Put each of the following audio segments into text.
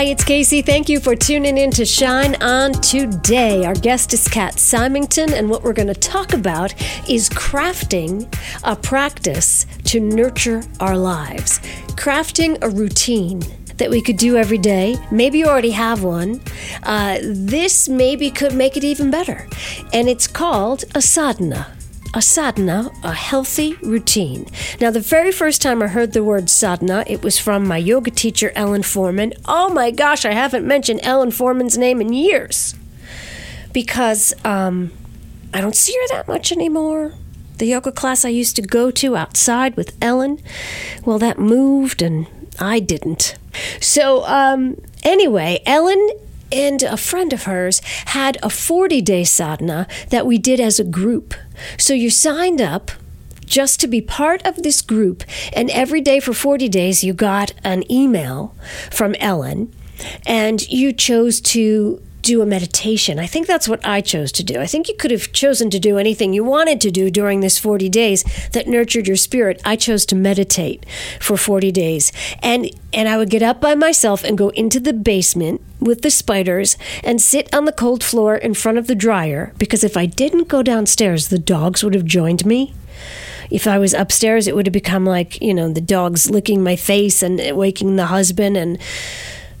Hi, it's Kacey. Thank you for tuning in to Shine On today. Our guest is Kat Symington, and what we're going to talk about is crafting a practice to nurture our lives, crafting a routine that we could do every day. Maybe you already have one. Uh, this maybe could make it even better. And it's called a sadhana a sadhana, a healthy routine. Now, the very first time I heard the word sadhana, it was from my yoga teacher, Ellen Foreman. Oh my gosh, I haven't mentioned Ellen Foreman's name in years because um, I don't see her that much anymore. The yoga class I used to go to outside with Ellen, well, that moved and I didn't. So, um, anyway, Ellen and a friend of hers had a 40 day sadhana that we did as a group. So you signed up just to be part of this group, and every day for 40 days, you got an email from Ellen, and you chose to do a meditation. I think that's what I chose to do. I think you could have chosen to do anything you wanted to do during this 40 days that nurtured your spirit. I chose to meditate for 40 days. And and I would get up by myself and go into the basement with the spiders and sit on the cold floor in front of the dryer because if I didn't go downstairs, the dogs would have joined me if I was upstairs, it would have become like, you know, the dogs licking my face and waking the husband and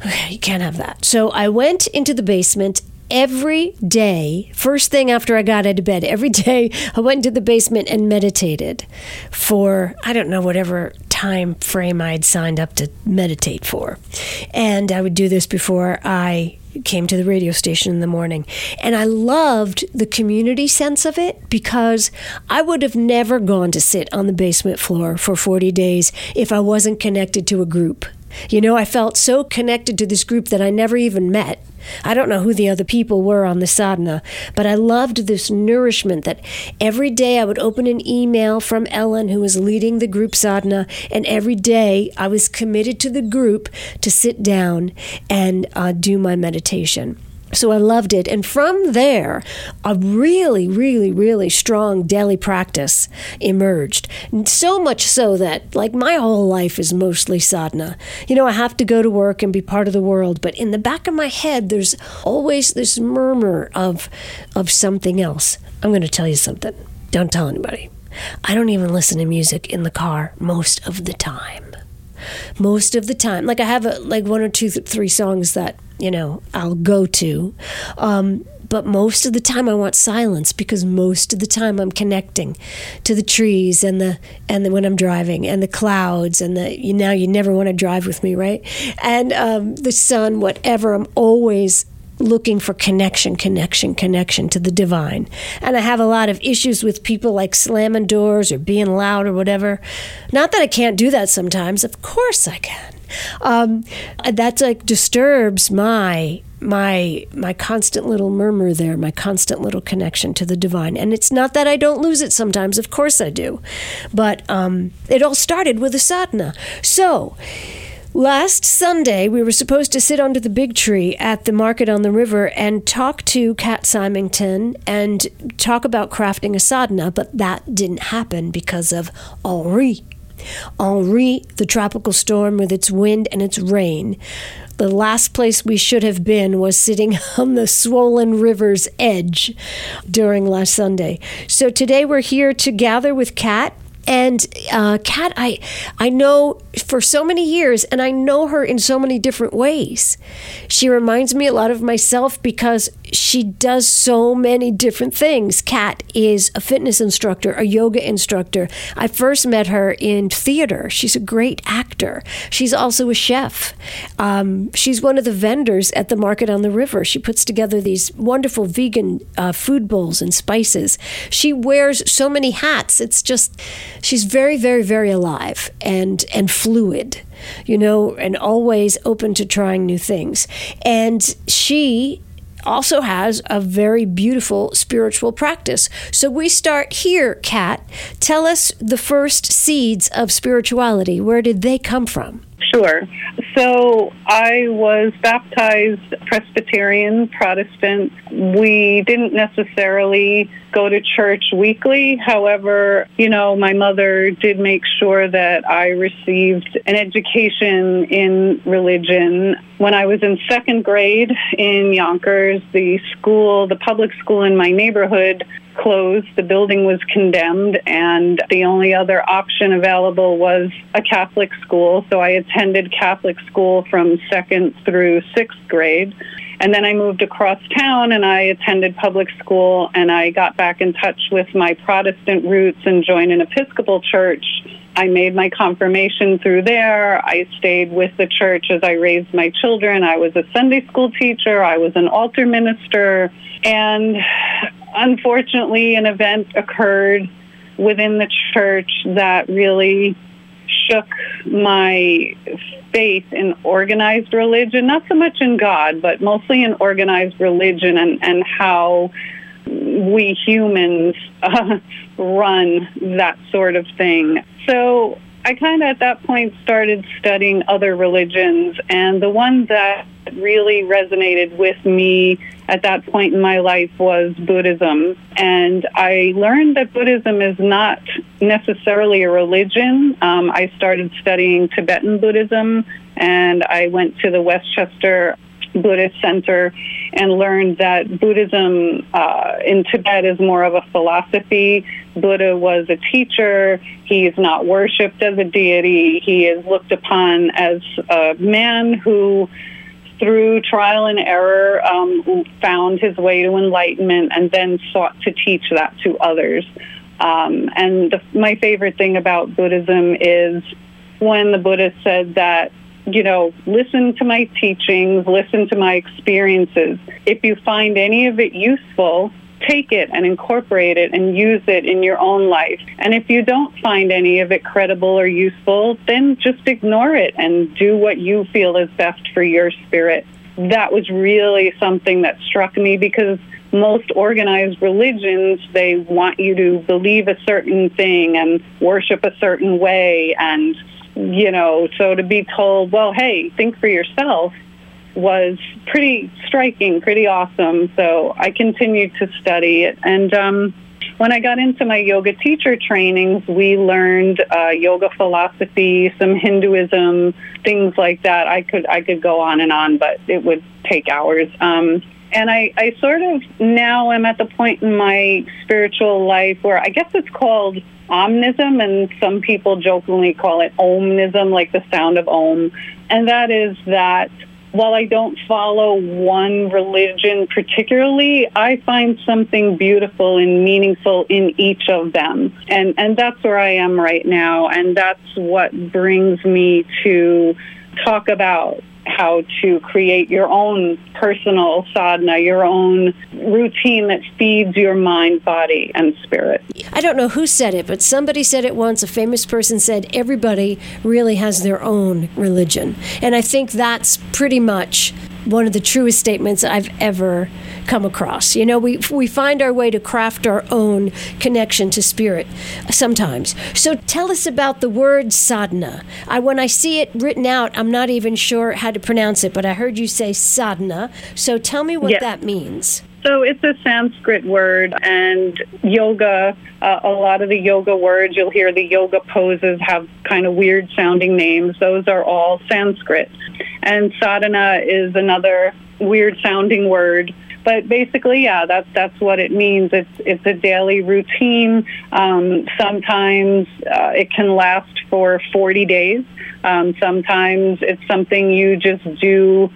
you can't have that. So I went into the basement every day, first thing after I got out of bed, every day I went into the basement and meditated for, I don't know, whatever time frame I had signed up to meditate for. And I would do this before I came to the radio station in the morning. And I loved the community sense of it because I would have never gone to sit on the basement floor for 40 days if I wasn't connected to a group. You know, I felt so connected to this group that I never even met. I don't know who the other people were on the sadhana, but I loved this nourishment that every day I would open an email from Ellen, who was leading the group sadhana, and every day I was committed to the group to sit down and uh, do my meditation. So I loved it. And from there, a really, really, really strong daily practice emerged. So much so that, like, my whole life is mostly sadhana. You know, I have to go to work and be part of the world, but in the back of my head, there's always this murmur of, of something else. I'm going to tell you something. Don't tell anybody. I don't even listen to music in the car most of the time most of the time. Like I have a, like one or two, th- three songs that you know I'll go to, um, but most of the time I want silence because most of the time I'm connecting to the trees and the and the, when I'm driving and the clouds and the you now you never want to drive with me right? And um, the sun whatever I'm always looking for connection, connection, connection to the divine. And I have a lot of issues with people like slamming doors or being loud or whatever. Not that I can't do that sometimes, of course I can. Um, that like disturbs my my my constant little murmur there, my constant little connection to the divine. And it's not that I don't lose it sometimes, of course I do. But um, it all started with a sadhana. So Last Sunday, we were supposed to sit under the big tree at the market on the river and talk to Kat Symington and talk about crafting a sadhana, but that didn't happen because of Henri. Henri, the tropical storm with its wind and its rain. The last place we should have been was sitting on the swollen river's edge during last Sunday. So today we're here to gather with Kat and uh, Kat, I I know for so many years, and I know her in so many different ways. She reminds me a lot of myself because she does so many different things. Kat is a fitness instructor, a yoga instructor. I first met her in theater. She's a great actor. She's also a chef. Um, she's one of the vendors at the market on the river. She puts together these wonderful vegan uh, food bowls and spices. She wears so many hats. It's just she's very, very, very alive and and fluid. you know, and always open to trying new things. And she also has a very beautiful spiritual practice. So we start here, Kat. Tell us the first seeds of spirituality. Where did they come from? Sure. So I was baptized Presbyterian Protestant. We didn't necessarily go to church weekly. However, you know, my mother did make sure that I received an education in religion. When I was in second grade in Yonkers, the school, the public school in my neighborhood, closed. The building was condemned, and the only other option available was a Catholic school. So I attended Catholic school from second through sixth grade. And then I moved across town and I attended public school and I got back in touch with my Protestant roots and joined an Episcopal church. I made my confirmation through there. I stayed with the church as I raised my children. I was a Sunday school teacher. I was an altar minister. And unfortunately, an event occurred within the church that really shook my faith in organized religion, not so much in God, but mostly in organized religion and, and how we humans uh, run that sort of thing. So I kind of at that point started studying other religions, and the one that really resonated with me at that point in my life was Buddhism. And I learned that Buddhism is not necessarily a religion. Um, I started studying Tibetan Buddhism, and I went to the Westchester Buddhist Center and learned that Buddhism uh, in Tibet is more of a philosophy. Buddha was a teacher. He is not worshipped as a deity. He is looked upon as a man who, through trial and error, um, found his way to enlightenment and then sought to teach that to others. Um, and the, my favorite thing about Buddhism is when the Buddha said that you know, listen to my teachings, listen to my experiences. If you find any of it useful, take it and incorporate it and use it in your own life. And if you don't find any of it credible or useful, then just ignore it and do what you feel is best for your spirit. That was really something that struck me because most organized religions, they want you to believe a certain thing and worship a certain way and you know, so to be told, well, hey, think for yourself was pretty striking, pretty awesome. So I continued to study it. And um, when I got into my yoga teacher trainings, we learned uh, yoga philosophy, some Hinduism, things like that. I could I could go on and on, but it would take hours. Um, and I, I sort of now am at the point in my spiritual life where I guess it's called omnism, and some people jokingly call it omnism, like the sound of om. And that is that while I don't follow one religion particularly, I find something beautiful and meaningful in each of them. And, and that's where I am right now. And that's what brings me to talk about how to create your own personal sadhana, your own routine that feeds your mind, body, and spirit. I don't know who said it, but somebody said it once. A famous person said, Everybody really has their own religion. And I think that's pretty much one of the truest statements I've ever come across. You know, we we find our way to craft our own connection to spirit sometimes. So tell us about the word sadhana. I when I see it written out, I'm not even sure how to pronounce it, but I heard you say sadhana. So tell me what yes. that means. So it's a Sanskrit word, and yoga, uh, a lot of the yoga words, you'll hear the yoga poses have kind of weird sounding names. Those are all Sanskrit. And sadhana is another weird sounding word. But basically, yeah, that's that's what it means. It's it's a daily routine. Um, sometimes uh, it can last for 40 days. Um, sometimes it's something you just do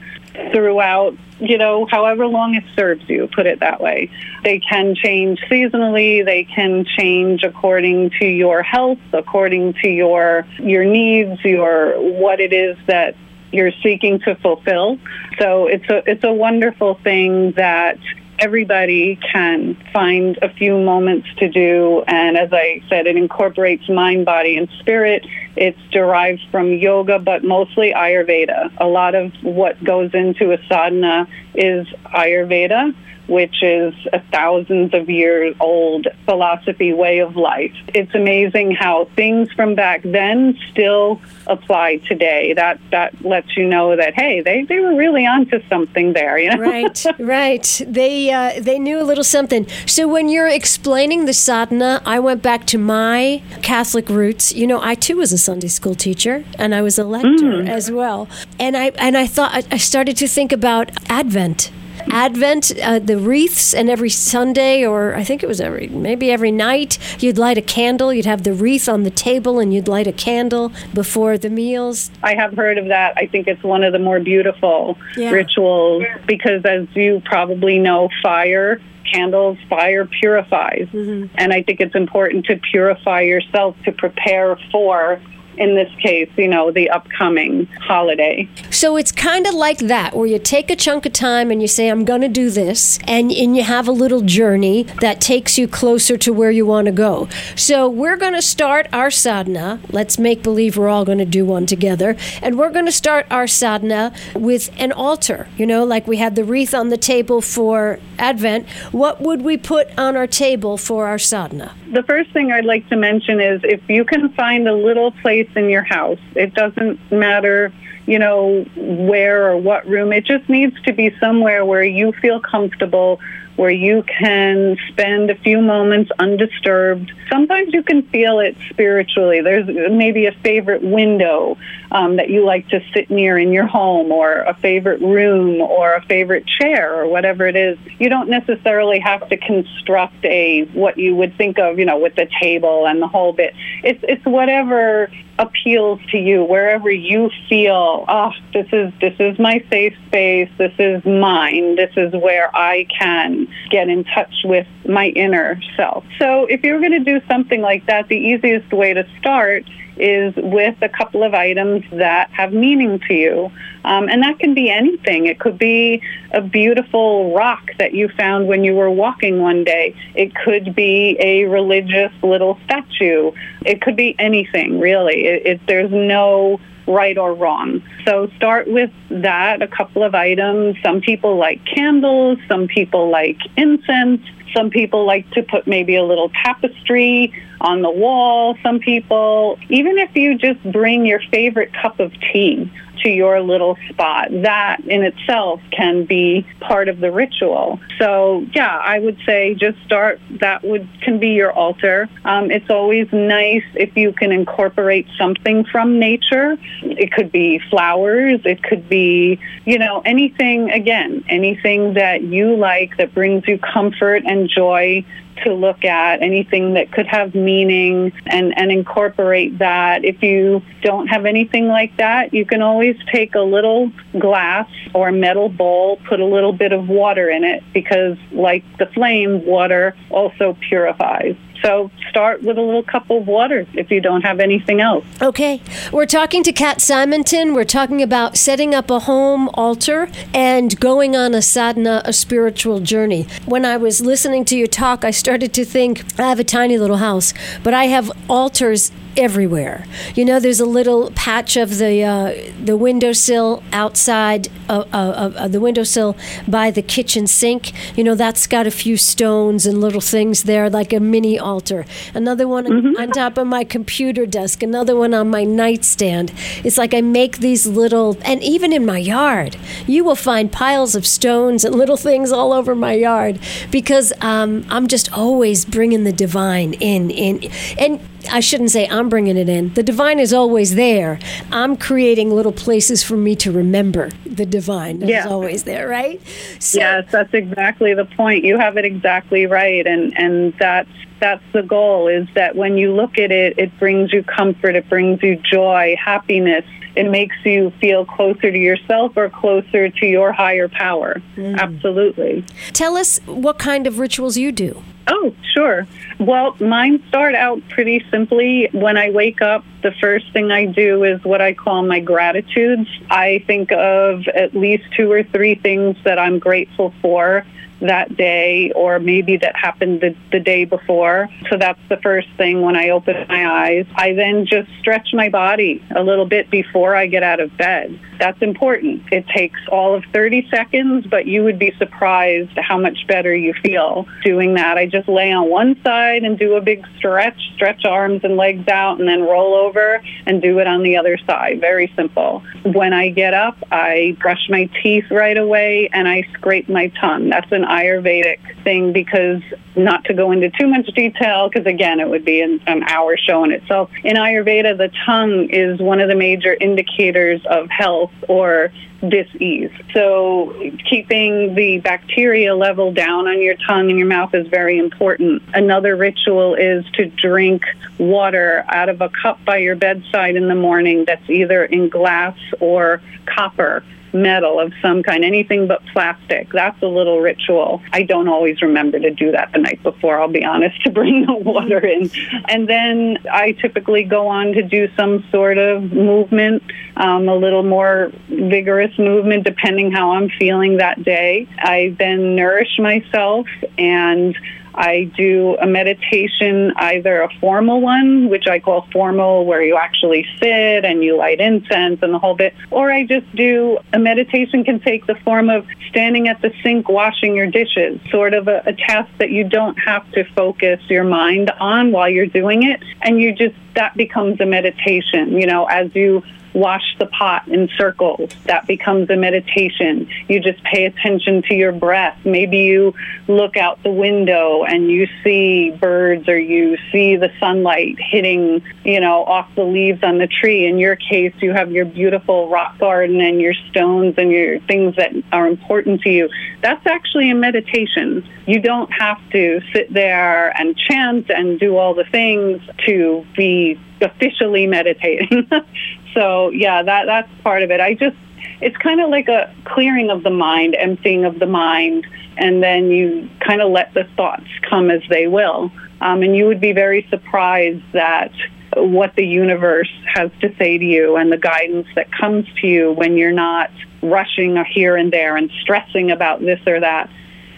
throughout, you know, however long it serves you, put it that way. They can change seasonally, they can change according to your health, according to your your needs, your what it is that you're seeking to fulfill. So it's a it's a wonderful thing that everybody can find a few moments to do and as I said it incorporates mind, body and spirit It's derived from yoga, but mostly Ayurveda. A lot of what goes into a sadhana is Ayurveda which is a thousands of years old philosophy way of life. It's amazing how things from back then still apply today. That that lets you know that hey, they, they were really onto something there. You know? right, right. They uh, they knew a little something. So when you're explaining the sadhana, I went back to my Catholic roots. You know, I too was a Sunday school teacher, and I was a lector mm. as well. And I and I thought I started to think about Advent Advent, uh, the wreaths, and every Sunday, or I think it was every maybe every night, you'd light a candle. You'd have the wreath on the table, and you'd light a candle before the meals. I have heard of that. I think it's one of the more beautiful yeah. rituals because, as you probably know, fire candles, fire purifies. Mm-hmm. And I think it's important to purify yourself to prepare for in this case, you know, the upcoming holiday. So it's kind of like that, where you take a chunk of time and you say, I'm going to do this, and, and you have a little journey that takes you closer to where you want to go. So we're going to start our sadhana. Let's make believe we're all going to do one together. And we're going to start our sadhana with an altar, you know, like we had the wreath on the table for Advent. What would we put on our table for our sadhana? The first thing I'd like to mention is if you can find a little place in your house. It doesn't matter, you know, where or what room. It just needs to be somewhere where you feel comfortable where you can spend a few moments undisturbed. Sometimes you can feel it spiritually. There's maybe a favorite window um, that you like to sit near in your home, or a favorite room, or a favorite chair, or whatever it is. You don't necessarily have to construct a what you would think of, you know, with the table and the whole bit. It's it's whatever appeals to you wherever you feel oh this is this is my safe space this is mine this is where i can get in touch with my inner self. So if you're going to do something like that the easiest way to start is with a couple of items that have meaning to you. Um, and that can be anything. It could be a beautiful rock that you found when you were walking one day. It could be a religious little statue. It could be anything, really. It, it, there's no right or wrong. So start with that, a couple of items. Some people like candles, some people like incense, some people like to put maybe a little tapestry on the wall. Some people, even if you just bring your favorite cup of tea to your little spot, that in itself can be part of the ritual. So, yeah, I would say just start. That would can be your altar. Um, it's always nice if you can incorporate something from nature. It could be flowers. It could be, you know, anything. Again, anything that you like that brings you comfort and joy to look at, anything that could have meaning and, and incorporate that. If you don't have anything like that, you can always take a little glass or metal bowl, put a little bit of water in it because like the flame, water also purifies. So start with a little cup of water if you don't have anything else. Okay. We're talking to Kat Symington. We're talking about setting up a home altar and going on a sadhana, a spiritual journey. When I was listening to your talk, I started to think I have a tiny little house, but I have altars everywhere. You know, there's a little patch of the uh, the windowsill outside of, uh, uh, the windowsill by the kitchen sink. You know, that's got a few stones and little things there, like a mini altar. Another one mm-hmm. on top of my computer desk. Another one on my nightstand. It's like I make these little, and even in my yard, you will find piles of stones and little things all over my yard because um, I'm just always bringing the divine in. In and I shouldn't say I'm bringing it in. The divine is always there. I'm creating little places for me to remember the divine yeah. is always there, right? So, yes, that's exactly the point. You have it exactly right, and and that's that's the goal. Is that when you look at it, it brings you comfort, it brings you joy, happiness. It makes you feel closer to yourself or closer to your higher power. Mm. Absolutely. Tell us what kind of rituals you do. Oh, sure. Well, mine start out pretty simply. When I wake up, the first thing I do is what I call my gratitudes. I think of at least two or three things that I'm grateful for that day or maybe that happened the, the day before. So that's the first thing when I open my eyes. I then just stretch my body a little bit before I get out of bed. That's important. It takes all of 30 seconds, but you would be surprised how much better you feel doing that. I just lay on one side and do a big stretch, stretch arms and legs out, and then roll over and do it on the other side. Very simple. When I get up, I brush my teeth right away and I scrape my tongue. That's an Ayurvedic thing because not to go into too much detail, because again, it would be an, an hour show in itself. In Ayurveda, the tongue is one of the major indicators of health or disease. So keeping the bacteria level down on your tongue and your mouth is very important. Another ritual is to drink water out of a cup by your bedside in the morning that's either in glass or copper metal of some kind, anything but plastic. That's a little ritual. I don't always remember to do that the night before, I'll be honest, to bring the water in. And then I typically go on to do some sort of movement, um, a little more vigorous movement, depending how I'm feeling that day. I then nourish myself and I do a meditation, either a formal one, which I call formal, where you actually sit and you light incense and the whole bit, or I just do a meditation can take the form of standing at the sink washing your dishes, sort of a, a task that you don't have to focus your mind on while you're doing it. And you just, that becomes a meditation, you know, as you wash the pot in circles. That becomes a meditation. You just pay attention to your breath. Maybe you look out the window and you see birds or you see the sunlight hitting, you know, off the leaves on the tree. In your case, you have your beautiful rock garden and your stones and your things that are important to you. That's actually a meditation. You don't have to sit there and chant and do all the things to be officially meditating. so yeah, that that's part of it. I just it's kind of like a clearing of the mind, emptying of the mind, and then you kind of let the thoughts come as they will. Um, and you would be very surprised that what the universe has to say to you and the guidance that comes to you when you're not rushing here and there and stressing about this or that.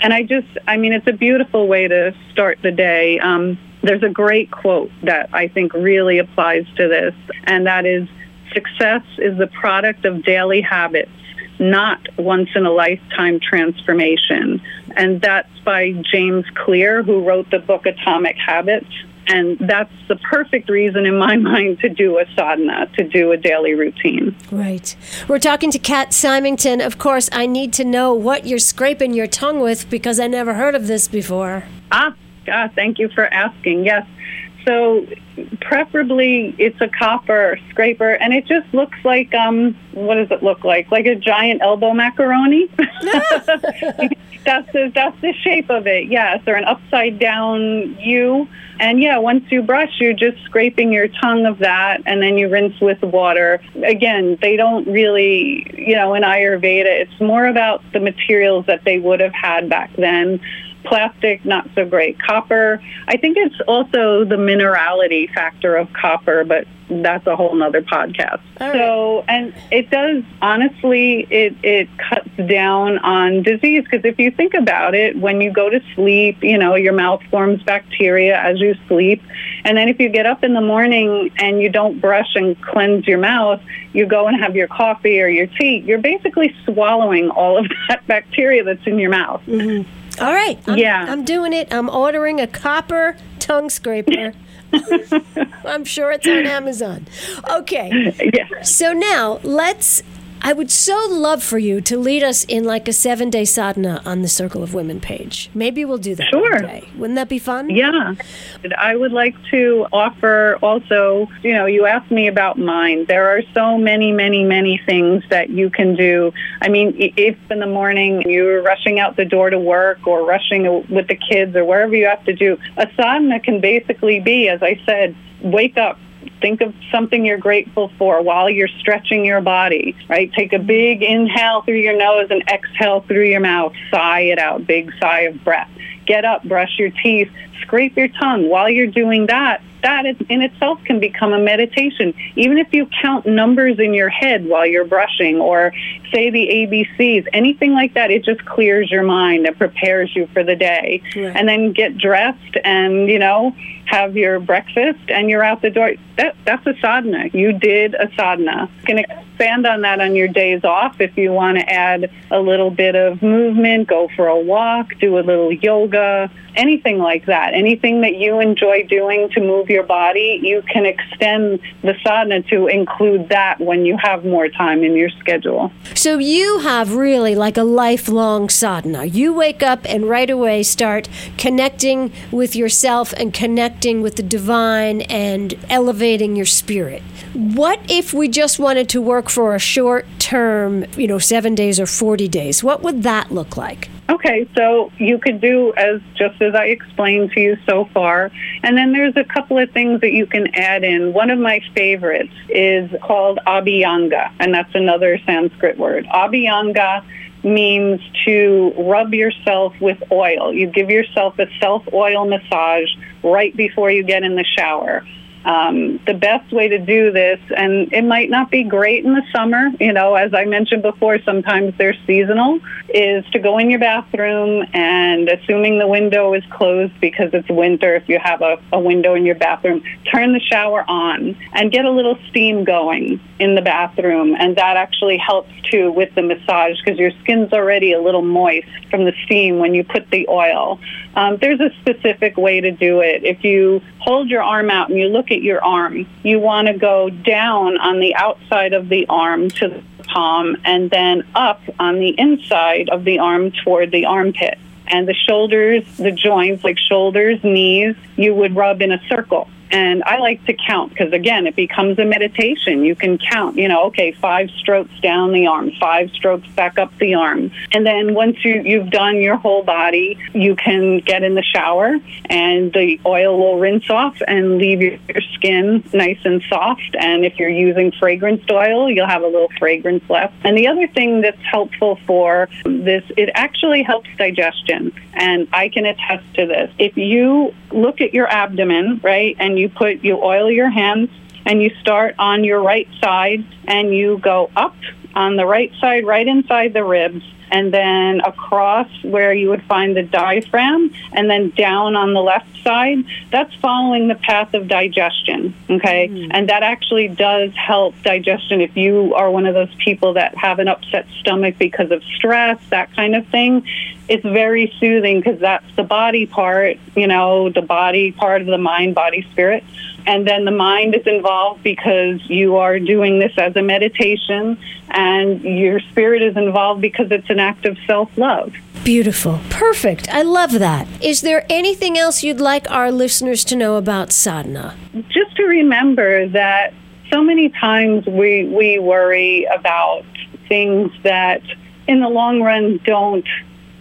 And I just, I mean, it's a beautiful way to start the day. Um, there's a great quote that I think really applies to this, and that is success is the product of daily habits, not once in a lifetime transformation. And that's by James Clear, who wrote the book Atomic Habits. And that's the perfect reason in my mind to do a sadhana, to do a daily routine. Right. We're talking to Kat Symington. Of course, I need to know what you're scraping your tongue with because I never heard of this before. Ah, yeah, thank you for asking. Yes. So preferably it's a copper scraper and it just looks like um what does it look like? Like a giant elbow macaroni. that's the that's the shape of it, yes, or an upside down U. And yeah, once you brush, you're just scraping your tongue of that, and then you rinse with water. Again, they don't really, you know, in Ayurveda, it's more about the materials that they would have had back then Plastic, not so great. Copper, I think it's also the minerality factor of copper, but that's a whole nother podcast. Right. So, and it does, honestly, it, it cuts down on disease because if you think about it, when you go to sleep, you know, your mouth forms bacteria as you sleep. And then if you get up in the morning and you don't brush and cleanse your mouth, you go and have your coffee or your tea, you're basically swallowing all of that bacteria that's in your mouth. Mm-hmm. All right. I'm, yeah. I'm doing it. I'm ordering a copper tongue scraper. I'm sure it's on Amazon. Okay. Yeah. So now let's I would so love for you to lead us in like a seven day sadhana on the Circle of Women page. Maybe we'll do that. Sure. Wouldn't that be fun? Yeah. I would like to offer also, you know, you asked me about mine. There are so many, many, many things that you can do. I mean, if in the morning you're rushing out the door to work or rushing with the kids or wherever you have to do, a sadhana can basically be, as I said, wake up Think of something you're grateful for while you're stretching your body, right? Take a big inhale through your nose and exhale through your mouth. Sigh it out, big sigh of breath. Get up, brush your teeth, scrape your tongue. While you're doing that, that in itself can become a meditation. Even if you count numbers in your head while you're brushing or say the ABCs, anything like that, it just clears your mind and prepares you for the day. Right. And then get dressed and, you know, have your breakfast and you're out the door. That, that's a sadhana. You did a sadhana. Can expand on that on your days off if you want to add a little bit of movement, go for a walk, do a little yoga, anything like that. Anything that you enjoy doing to move your body, you can extend the sadhana to include that when you have more time in your schedule. So you have really like a lifelong sadhana. You wake up and right away start connecting with yourself and connecting with the divine and elevating your spirit. What if we just wanted to work for a short term, you know, seven days or 40 days? What would that look like? Okay, so you could do as just as I explained to you so far. And then there's a couple of things that you can add in. One of my favorites is called abhyanga, and that's another Sanskrit word. Abhyanga means to rub yourself with oil. You give yourself a self oil massage right before you get in the shower. Um, the best way to do this, and it might not be great in the summer, you know, as I mentioned before, sometimes they're seasonal, is to go in your bathroom and assuming the window is closed because it's winter, if you have a, a window in your bathroom, turn the shower on and get a little steam going in the bathroom. And that actually helps too with the massage because your skin's already a little moist from the steam when you put the oil. Um, there's a specific way to do it. If you hold your arm out and you look at your arm, you want to go down on the outside of the arm to the palm and then up on the inside of the arm toward the armpit. And the shoulders, the joints like shoulders, knees, you would rub in a circle. And I like to count because, again, it becomes a meditation. You can count, you know, okay, five strokes down the arm, five strokes back up the arm. And then once you, you've done your whole body, you can get in the shower and the oil will rinse off and leave your skin nice and soft. And if you're using fragranced oil, you'll have a little fragrance left. And the other thing that's helpful for this, it actually helps digestion. And I can attest to this. If you look at your abdomen, right, and you put, you oil your hands and you start on your right side and you go up on the right side, right inside the ribs, and then across where you would find the diaphragm, and then down on the left side. That's following the path of digestion, okay? Mm. And that actually does help digestion if you are one of those people that have an upset stomach because of stress, that kind of thing it's very soothing because that's the body part, you know, the body part of the mind, body, spirit. And then the mind is involved because you are doing this as a meditation, and your spirit is involved because it's an act of self love. Beautiful. Perfect. I love that. Is there anything else you'd like our listeners to know about sadhana? Just to remember that so many times we, we worry about things that in the long run don't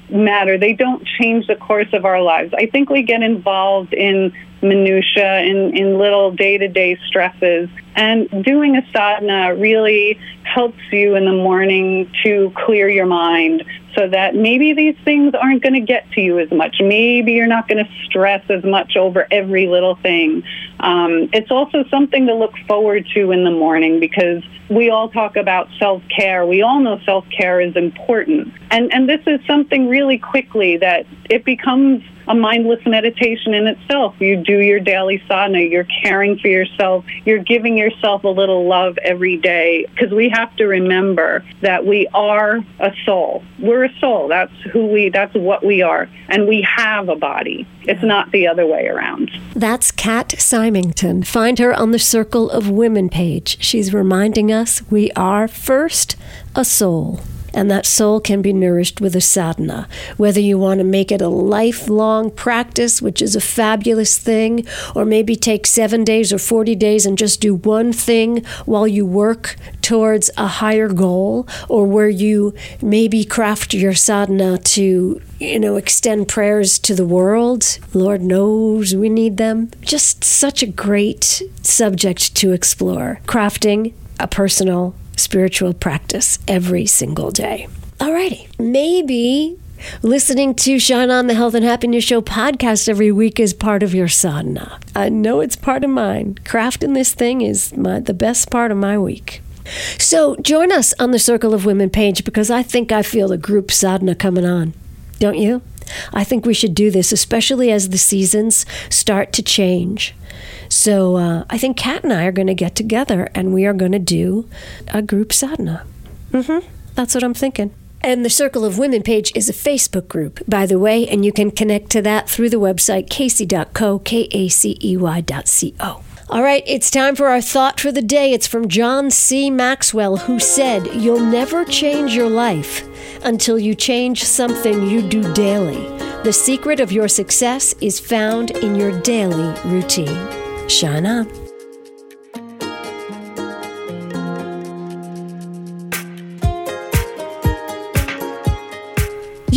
matter. They don't change the course of our lives. I think we get involved in minutia in, in little day-to-day stresses and doing a sadhana really helps you in the morning to clear your mind so that maybe these things aren't going to get to you as much. Maybe you're not going to stress as much over every little thing. Um, it's also something to look forward to in the morning because we all talk about self care. We all know self care is important. And, and this is something really quickly that it becomes a mindless meditation in itself. You do your daily sadhana, you're caring for yourself, you're giving yourself a little love every day because we have to remember that we are a soul. We're a soul. That's who we that's what we are. And we have a body. It's not the other way around. That's Kat Symington. Find her on the Circle of Women page. She's reminding us we are first a soul and that soul can be nourished with a sadhana. Whether you want to make it a lifelong practice, which is a fabulous thing, or maybe take seven days or 40 days and just do one thing while you work towards a higher goal, or where you maybe craft your sadhana to you know, extend prayers to the world. Lord knows we need them. Just such a great subject to explore. Crafting a personal spiritual practice every single day. Alrighty, maybe Listening to Shine On the Health and Happiness Show podcast every week is part of your sadhana. I know it's part of mine. Crafting this thing is my, the best part of my week. So join us on the Circle of Women page because I think I feel the group sadhana coming on. Don't you? I think we should do this, especially as the seasons start to change. So uh, I think Kat and I are going to get together and we are going to do a group sadhana. Mm-hmm. That's what I'm thinking. And the Circle of Women page is a Facebook group, by the way, and you can connect to that through the website kacey.co, K A C E Y dot C O. All right, it's time for our thought for the day. It's from John C. Maxwell, who said, You'll never change your life until you change something you do daily. The secret of your success is found in your daily routine. Shine.